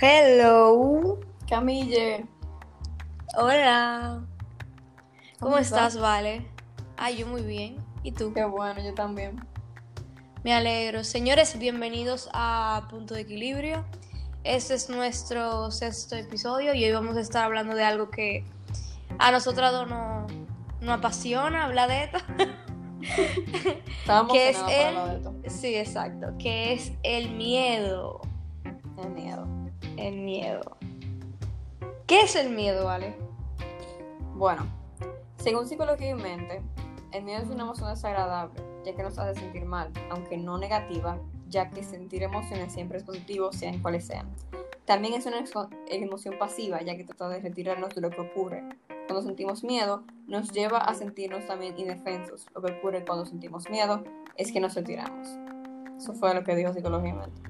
Hello. Camille. Hola. ¿Cómo, ¿Cómo estás? Vale? Ay, yo muy bien. ¿Y tú? Qué bueno, yo también. Me alegro. Señores, bienvenidos a Punto de Equilibrio. Este es nuestro sexto episodio y hoy vamos a estar hablando de algo que a nosotras nos, nos apasiona hablar de esto. Estábamos que es de el... esto. Sí, exacto. Que es el miedo. El miedo. El miedo. ¿Qué es el miedo, Vale? Bueno, según psicología y mente, el miedo es una emoción desagradable, ya que nos hace sentir mal, aunque no negativa, ya que sentir emociones siempre es positivo, sean cuales sean. También es una emoción pasiva, ya que trata de retirarnos de lo que ocurre. Cuando sentimos miedo, nos lleva a sentirnos también indefensos. Lo que ocurre cuando sentimos miedo es que nos retiramos. Eso fue lo que dijo psicología y mente.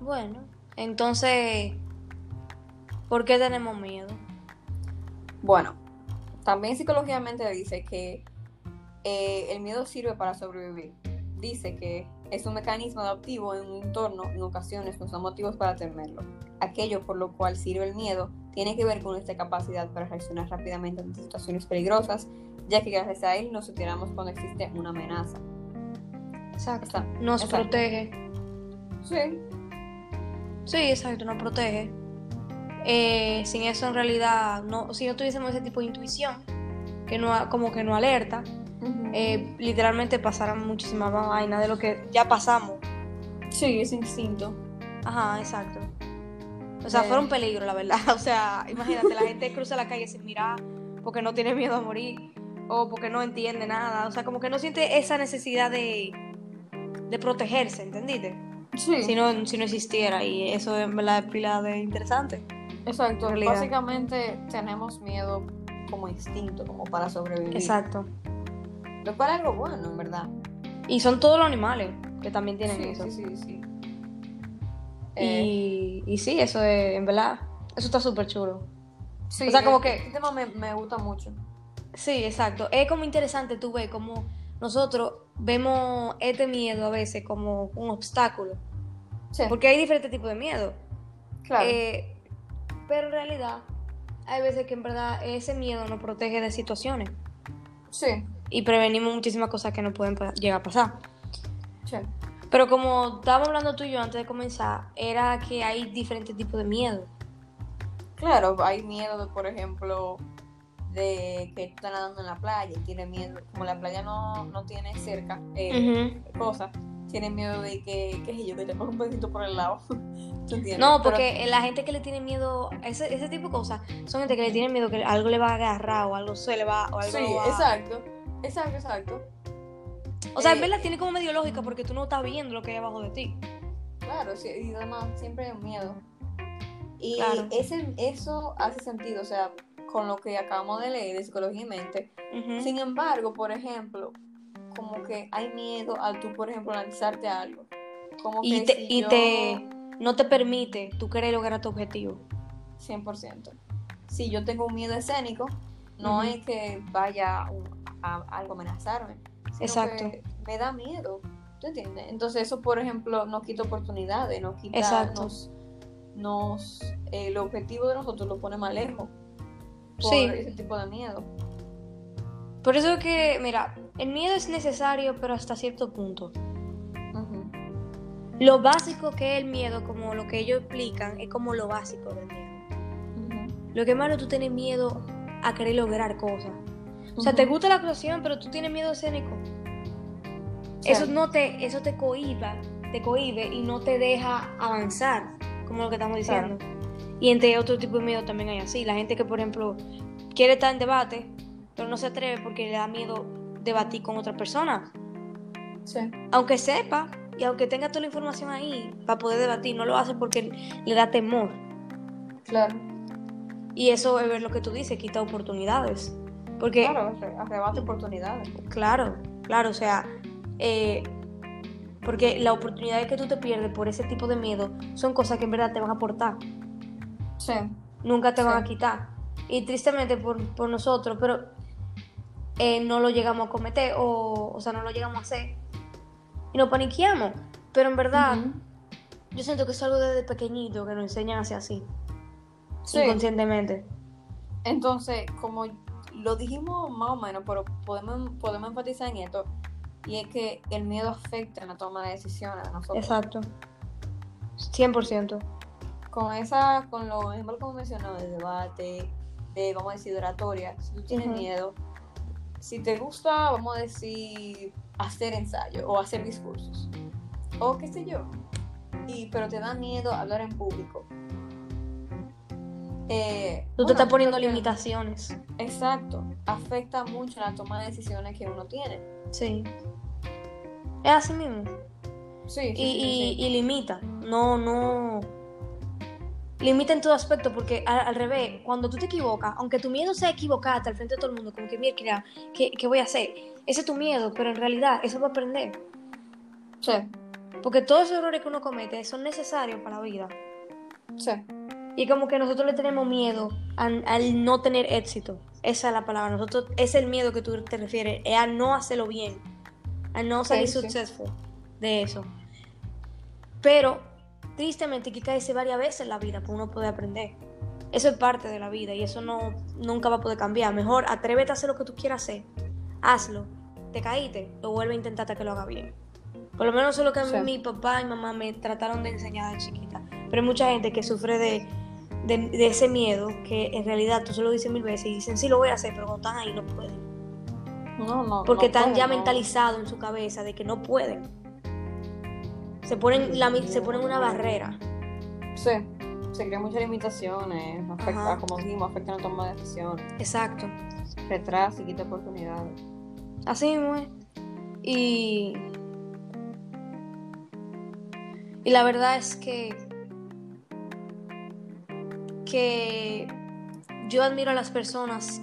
Bueno, entonces, ¿por qué tenemos miedo? Bueno, también psicológicamente dice que eh, el miedo sirve para sobrevivir. Dice que es un mecanismo adaptivo en un entorno, en ocasiones nos motivos para temerlo. Aquello por lo cual sirve el miedo tiene que ver con nuestra capacidad para reaccionar rápidamente ante situaciones peligrosas, ya que gracias a él nos retiramos cuando existe una amenaza. Exacto. Está- Nos protege. Sí, Sí, exacto, nos protege. Eh, sin eso, en realidad, no, si no tuviésemos ese tipo de intuición, que no, como que no alerta, eh, literalmente pasaran muchísimas más vainas de lo que ya pasamos. sí, es instinto. Ajá, exacto. O sea, Eh. fuera un peligro, la verdad. O sea, imagínate, la gente cruza la calle sin mirar porque no tiene miedo a morir o porque no entiende nada. O sea, como que no siente esa necesidad de, de protegerse, ¿entendiste? Sí, Si no, si no existiera y eso en verdad es pila de interesante. exacto. Básicamente tenemos miedo como instinto, como para sobrevivir. Exacto. Lo cual es algo bueno, en verdad. Y son todos los animales que también tienen sí, eso. sí, sí, sí. Eh, Y, y sí, eso es, en verdad, eso está súper chulo. sí, o sea, como que- Este tema me, me gusta mucho. Sí, exacto. Es como interesante tú ves como nosotros vemos este miedo a veces como un obstáculo. Sí, Porque hay diferentes tipos de miedo. claro. Eh, pero en realidad, hay veces que en verdad ese miedo nos protege de situaciones sí, y prevenimos muchísimas cosas que no pueden llegar a pasar. sí. Pero como estábamos hablando tú y yo antes de comenzar, era que hay diferentes tipos de miedo. Claro, hay miedo, de, por ejemplo, de que tú estás nadando en la playa y tienes miedo, como la playa no, no tiene cerca eh, cosas, tienes miedo de que, qué sé yo, que te ponga un pedacito por el lado. No, Pero- porque la gente que le tiene miedo, ese, ese tipo de cosas, son gente que le tiene miedo que algo le va a agarrar o algo se le va o algo Sí, va- exacto. Exacto, exacto. O sea, en Eh, verdad tiene como medio lógica porque tú no estás viendo lo que hay abajo de ti. Claro, sí, y además siempre hay miedo. Y Claro. ese, eso hace sentido, o sea, con lo que acabamos de leer de psicología y mente. Ujú. Sin embargo, por ejemplo, como que hay miedo al tú, por ejemplo, lanzarte algo. Como Y que te, si y yo- te no te permite tú querer lograr tu objetivo. 100%. Si yo tengo un miedo escénico, no es que vaya a, a algo a amenazarme. sino Exacto. que me da miedo. ¿Tú entiendes? Entonces eso, por ejemplo, nos quita oportunidades, nos quita... Exacto. Nos, nos- el objetivo de nosotros lo pone más lejos. Por Sí. ese tipo de miedo. Por eso que, mira, el miedo es necesario, pero hasta cierto punto. Lo básico que es el miedo, como lo que ellos explican, es como lo básico del miedo. Lo que es malo, tú tienes miedo a querer lograr cosas. O sea, te gusta la actuación, pero tú tienes miedo escénico. Sí. Eso no te, eso te cohiba, te cohibe y no te deja avanzar, como lo que estamos diciendo. Y entre otro tipo de miedo también hay así. La gente que, por ejemplo, quiere estar en debate, pero no se atreve porque le da miedo debatir con otra persona. Sí. Aunque sepa y aunque tenga toda la información ahí para poder debatir, no lo hace porque le da temor. Claro. Y eso es ver lo que tú dices, quita oportunidades. Porque Claro, arre- arrebata oportunidades. Claro, claro, o sea, eh, porque las oportunidades que tú te pierdes por ese tipo de miedo son cosas que en verdad te van a aportar, Sí. nunca te van a quitar. Y tristemente por, por nosotros, pero eh, no lo llegamos a cometer, o, o sea, no lo llegamos a hacer, y nos paniqueamos. Pero en verdad. Yo siento que es algo desde pequeñito que nos enseñan a hacer así, Sí. inconscientemente. Entonces, como lo dijimos más o menos, pero podemos, podemos enfatizar en esto, y es que el miedo afecta en la toma de decisiones de nosotros. Exacto. 100%. Con esa, con los ejemplos como mencionó, de debate, de, vamos a decir, de oratoria, si tú tienes miedo, si te gusta, vamos a decir, hacer ensayo o hacer discursos, o qué sé yo, y, pero te da miedo hablar en público. Eh, Tú bueno, te estás poniendo limitaciones. Exacto, afecta mucho la toma de decisiones que uno tiene. Sí. Es así mismo. Sí, sí, Y, sí, y- sí. y limita. No, no. Limita en todo aspecto, porque al, al revés, cuando tú te equivocas, aunque tu miedo sea equivocarte al frente de todo el mundo, como que, mira, ¿qué, ¿qué voy a hacer? Ese es tu miedo, pero en realidad eso va a aprender. Sí, Porque todos esos errores que uno comete son necesarios para la vida. sí, Y como que nosotros le tenemos miedo al, al no tener éxito. Esa es la palabra. Nosotros, es el miedo que tú te refieres, es a no hacerlo bien, a no salir sí. successful de eso. Pero, tristemente, hay que caerse varias veces en la vida para uno poder aprender. Eso es parte de la vida y eso no nunca va a poder cambiar. Mejor atrévete a hacer lo que tú quieras hacer. Hazlo. Te caíste, lo vuelve a intentar hasta que lo haga bien. Por lo menos eso es lo que Sí. mi papá y mamá me trataron de enseñar de chiquita. Pero hay mucha gente que sufre de, de, de ese miedo que en realidad tú se lo dices mil veces y dicen, sí, lo voy a hacer, pero cuando están ahí no pueden. No, no. Porque no están puedo, ya mentalizados en su cabeza de que no pueden. Se ponen, la, se ponen una barrera. Sí, se crean muchas limitaciones, afecta, Ajá. como dijimos, afecta la toma de decisiones, Exacto. retrasa y quita oportunidades. Así mismo es. Y. Y la verdad es que. Que. Yo admiro a las personas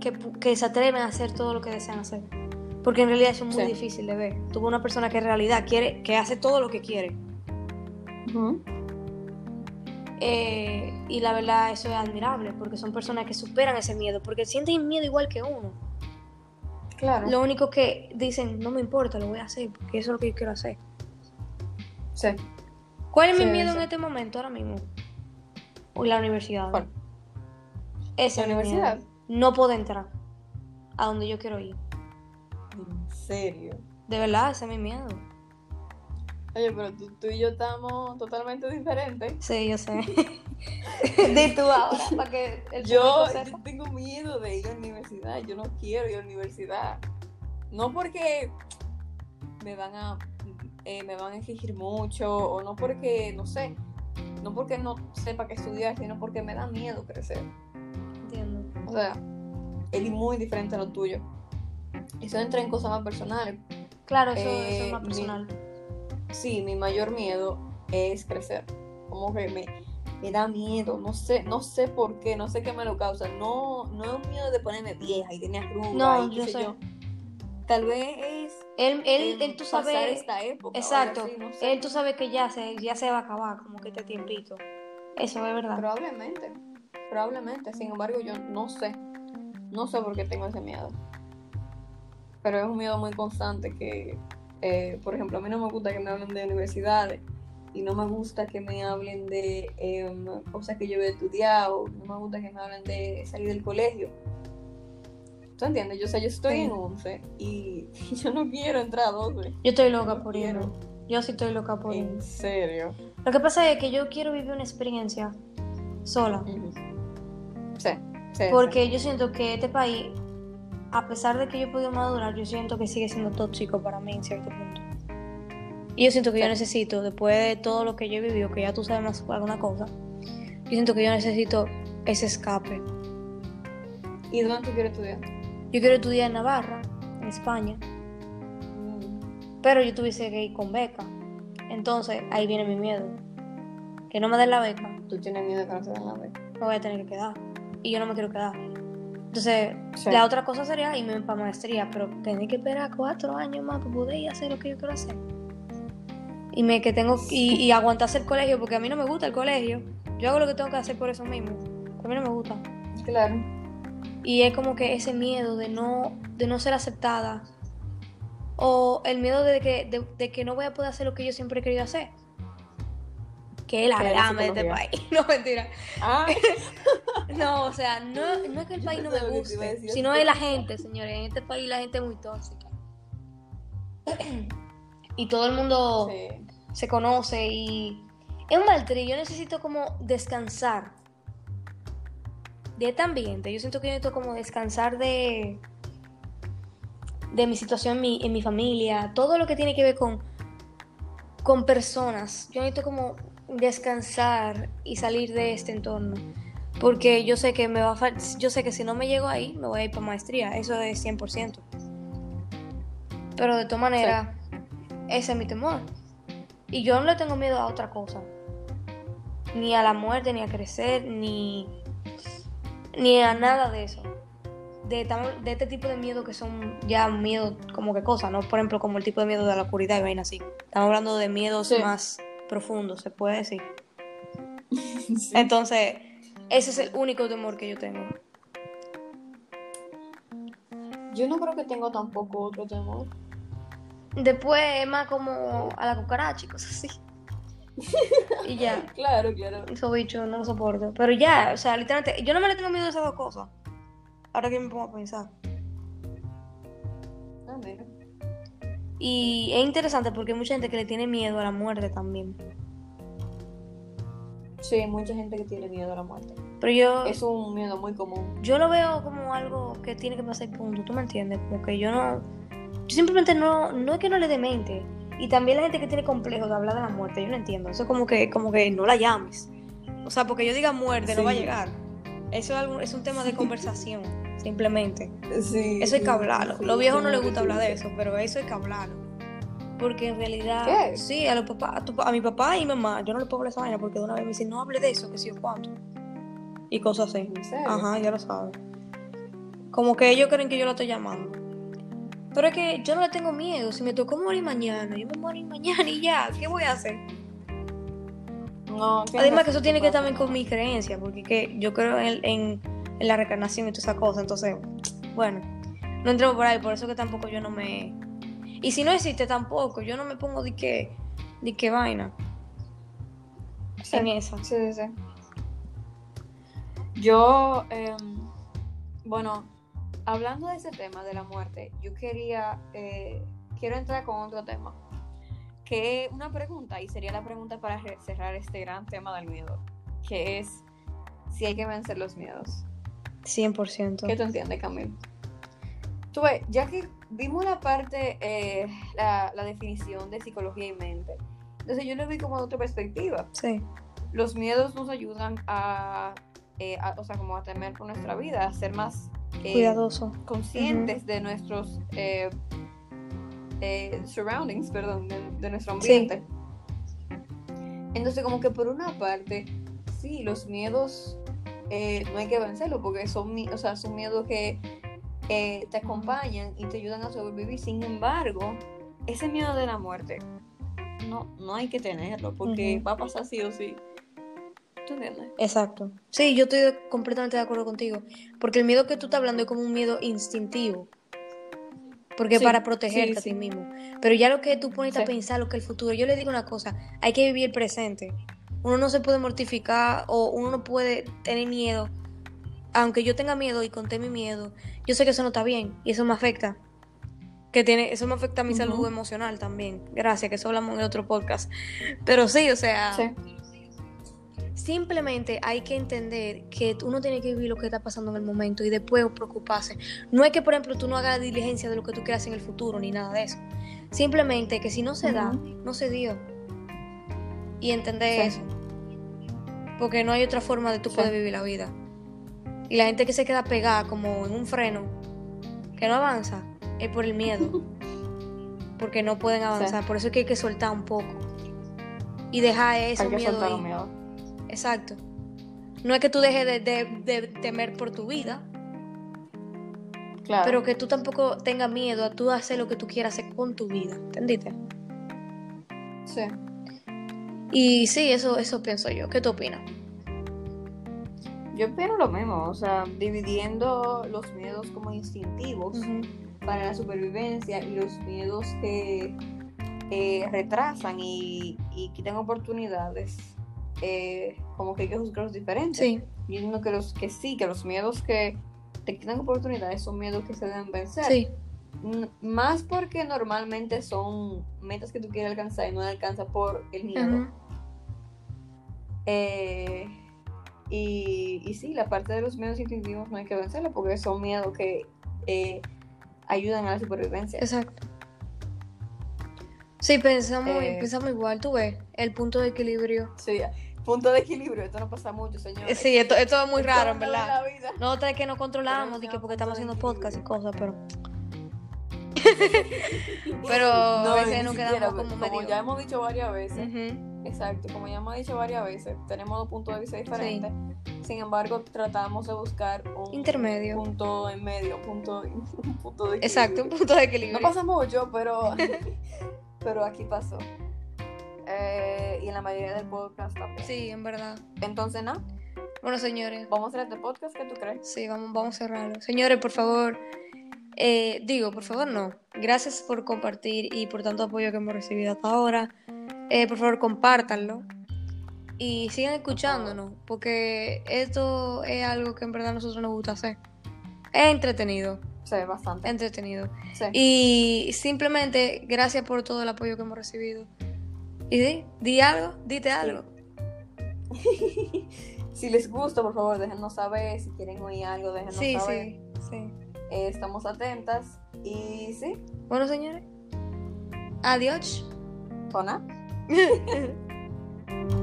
que, que se atreven a hacer todo lo que desean hacer. Porque en realidad eso es muy Sí. difícil de ver. Tuvo una persona que en realidad quiere, que hace todo lo que quiere. Eh, y la verdad eso es admirable, porque son personas que superan ese miedo, porque sienten miedo igual que uno. Claro. Lo único que dicen, no me importa, lo voy a hacer, porque eso es lo que yo quiero hacer. Sí. ¿Cuál es Sí, mi miedo sí. en este momento, ahora mismo? O la universidad. ¿Cuál? Ese ¿La universidad? miedo. No puedo entrar a donde yo quiero ir. En serio. De verdad, ese es mi miedo. Oye, pero tú, tú y yo estamos totalmente diferentes. Sí, yo sé. Di tú ahora, para que el Yo, yo tengo miedo de ir a la universidad. Yo no quiero ir a la universidad. No porque me van a eh, me van a exigir mucho o no porque no sé, no porque no sepa qué estudiar, sino porque me da miedo crecer. Entiendo. O sea, es muy diferente a lo tuyo. Eso entra en cosas más personales. Claro, eso, Eh, eso es más mi- personal. Sí, mi mayor miedo es crecer. Como que me, me da miedo, no sé, no sé por qué, no sé qué me lo causa. No, no es un miedo de ponerme vieja y tener arrugas No, y qué yo sé sé. yo. Tal vez es Él, él, em, él tú pasar sabes. esta época. Exacto. así, no sé. Él tú sabes que ya se, ya se va a acabar, como que este tiempito. Eso es verdad. Probablemente, probablemente. Sin embargo, yo no sé. No sé por qué tengo ese miedo. Pero es un miedo muy constante que, eh, por ejemplo, a mí no me gusta que me hablen de universidades y no me gusta que me hablen de em, cosas que yo he estudiado, no me gusta que me hablen de salir del colegio. ¿Tú entiendes? Yo, o sea, yo estoy Sí. en 11 y yo no quiero entrar a 12. Yo estoy loca por ir. Yo sí estoy loca por ir. En serio. Lo que pasa es que yo quiero vivir una experiencia sola. Sí, sí. Porque yo siento que este país, a pesar de que yo he podido madurar, yo siento que sigue siendo tóxico para mí en cierto punto. Y yo siento que yo necesito, después de todo lo que yo he vivido, que ya tú sabes más alguna cosa, yo siento que yo necesito ese escape. ¿Y dónde tú quieres estudiar? Yo quiero estudiar en Navarra, en España, Mm. pero yo tuviese que ir con beca. Entonces ahí viene mi miedo. Que no me den la beca, Tú tienes miedo de que no se den la beca. me voy a tener que quedar. Y yo no me quiero quedar. Entonces, Sí. la otra cosa sería irme para maestría, pero tener que esperar cuatro años más para poder ir a hacer lo que yo quiero hacer. Y me que tengo y, y aguantarse el colegio, porque a mí no me gusta el colegio. Yo hago lo que tengo que hacer por eso mismo. A mí no me gusta. Claro. Y es como que ese miedo de no, de no ser aceptada. O el miedo de que, de, de que no voy a poder hacer lo que yo siempre he querido hacer. que es la ¿Qué es la grama de este país. No, mentira. Ah, No, o sea, no, no es que el país no me guste, sino es la gente, señores. En este país la gente es muy tóxica. Y todo el mundo sí. se conoce y es un. Yo necesito como descansar de este ambiente. Yo siento que yo necesito como descansar de de mi situación en mi, en mi familia, todo lo que tiene que ver con con personas. Yo necesito como descansar y salir de este entorno. Porque yo sé que me va a yo sé que si no me llego ahí, me voy a ir para maestría, eso es 100%. Pero de todas maneras, ese es mi temor. Y yo no le tengo miedo a otra cosa. Ni a la muerte, ni a crecer, ni, ni a nada de eso. De, de este tipo de miedo que son ya miedo como que cosas, ¿no? Por ejemplo, como el tipo de miedo de la oscuridad y vaina así. Estamos hablando de miedos Sí. más profundos, se puede decir. Sí. Entonces, ese es el único temor que yo tengo. Yo no creo que tengo tampoco otro temor. Después es más como a la cucaracha y cosas así. y ya. Claro, claro. Esos bichos no lo soporto. Pero ya, o sea, literalmente, yo no me le tengo miedo a esas dos cosas. Ahora que me pongo a pensar. Ah, mira. Y es interesante porque hay mucha gente que le tiene miedo a la muerte también. Sí, hay mucha gente que tiene miedo a la muerte. Pero yo, Es un miedo muy común. yo lo veo como algo que tiene que pasar punto. ¿Tú me entiendes? Como que yo no. Yo simplemente no. No es que no le dé mente. Y también la gente que tiene complejo de hablar de la muerte, yo no entiendo. Eso es como que, como que no la llames. O sea, porque yo diga muerte, no va a llegar. Eso es, algo- es un tema de conversación, simplemente. Sí. Eso hay que hablarlo. sí, Los viejos no les gusta hablar de eso, pero eso hay que hablarlo. Porque en realidad, ¿Qué? sí, a los papás, a, tu a mi papá y mamá, yo no les puedo hablar esa vaina porque de una vez me dicen, no hable de eso, que sí o cuánto. Y cosas así. ¿En serio? Ajá, ya lo saben. Como que ellos creen que yo la estoy llamando. Pero es que yo no le tengo miedo. Si me tocó morir mañana, yo me morir mañana y ya. ¿Qué voy a hacer? No, Además que eso tiene que ver también con mi creencia, porque que yo creo en, en- en la reencarnación y toda esa cosa. Entonces, bueno, no entremos por ahí, por eso que tampoco yo no me... Y si no existe tampoco, yo no me pongo de que, de que vaina Sí. en esa. Sí, sí, sí. Yo, em, bueno, hablando de ese tema de la muerte, yo quería, eh, quiero entrar con otro tema, que una pregunta, y sería la pregunta para cerrar este gran tema del miedo, que es si hay que vencer los miedos. 100%. ¿Qué tú entiendes, Camil? Tú ves, ya que vimos la parte, eh, la, la definición de psicología y mente, entonces yo lo vi como de otra perspectiva Sí, los miedos nos ayudan a, eh, a- o sea, como a temer por nuestra vida, a ser más eh, cuidadoso. conscientes de nuestros surroundings, perdón, de, de nuestro Sí. ambiente. Entonces, como que por una parte, sí, los miedos no hay que vencerlos porque son, o sea, son miedos que eh, te acompañan y te ayudan a sobrevivir. Sin embargo, ese miedo de la muerte no, no hay que tenerlo porque va a pasar sí o sí. ¿Tú entiendes? Exacto. Sí, yo estoy de- completamente de acuerdo contigo. Porque el miedo que tú estás hablando es como un miedo instintivo. Porque es Sí, para protegerte sí, a ti sí. mismo. Pero ya lo que tú pones a pensar, lo que el futuro, yo le digo una cosa, hay que vivir el presente. Uno no se puede mortificar o uno no puede tener miedo. Aunque yo tenga miedo y conté mi miedo, yo sé que eso no está bien y eso me afecta. Que tiene, eso me afecta a mi salud emocional también. Gracias, que eso hablamos en el otro podcast. Pero sí, o sea, Sí. Simplemente hay que entender que uno tiene que vivir lo que está pasando en el momento y después preocuparse. No es que, por ejemplo, tú no hagas diligencia de lo que tú quieras en el futuro ni nada de eso. Simplemente que si no se da, no se dio. Y entender Sí. eso. Porque no hay otra forma de tú Sí. poder vivir la vida. Y la gente que se queda pegada como en un freno, que no avanza, es por el miedo. Porque no pueden avanzar. Por eso es que hay que soltar un poco. Y dejar eso Hay que miedo soltar ahí. los miedos. Exacto. No es que tú dejes de, de- de temer por tu vida, Claro. pero que tú tampoco tengas miedo a tú hacer lo que tú quieras hacer con tu vida. ¿Entendiste? Sí. Y sí, eso, eso pienso yo. ¿Qué tú opinas? Yo opino lo mismo, o sea, dividiendo los miedos como instintivos para la supervivencia y los miedos que eh, retrasan y, y quitan oportunidades eh, como que hay que juzgarlos diferentes. Sí, Yo entiendo que, los, que sí, que los miedos que te quitan oportunidades son miedos que se deben vencer. sí, Más porque normalmente son metas que tú quieres alcanzar y no alcanzas por el miedo. ujú, Eh, y, y sí, la parte de los miedos instintivos no hay que vencerla porque son miedos que eh, ayudan a la supervivencia. exacto. Sí, pensamos, Eh, pensamos igual, tú ves, el punto de equilibrio. Sí, punto de equilibrio, esto no pasa mucho, señores. Sí, esto, esto es muy Esto raro, en no verdad. Nosotros es que no controlamos, que porque estamos haciendo podcast y cosas, pero... pero a veces nos quedamos como como medio... ya hemos dicho varias veces, exacto, como ya hemos dicho varias veces, tenemos dos puntos de vista diferentes. Sin embargo, tratamos de buscar un Intermedio. punto en medio, punto, un punto de Exacto, un equilibrio. punto de equilibrio. No pasa mucho, pero, pero aquí pasó. Eh, y en la mayoría del podcast también. Sí, en verdad. Entonces, nada, Bueno, señores, vamos a hacer este podcast, ¿qué tú crees? sí, vamos, vamos a cerrarlo. Señores, por favor, eh, digo, por favor, no. Gracias por compartir y por tanto apoyo que hemos recibido hasta ahora. Eh, por favor, compártanlo. Y sigan escuchándonos, porque esto es algo que en verdad a nosotros nos gusta hacer. Es entretenido, Sí, bastante. entretenido. Sí. Y simplemente gracias por todo el apoyo que hemos recibido. Y di, di algo, dite algo. si les gusta, por favor, déjenos saber. Si quieren oír algo, déjenos Sí, saber. sí, sí. Eh, estamos atentas. Y sí, Bueno, señores. Adiós. Jona. ハハハハ!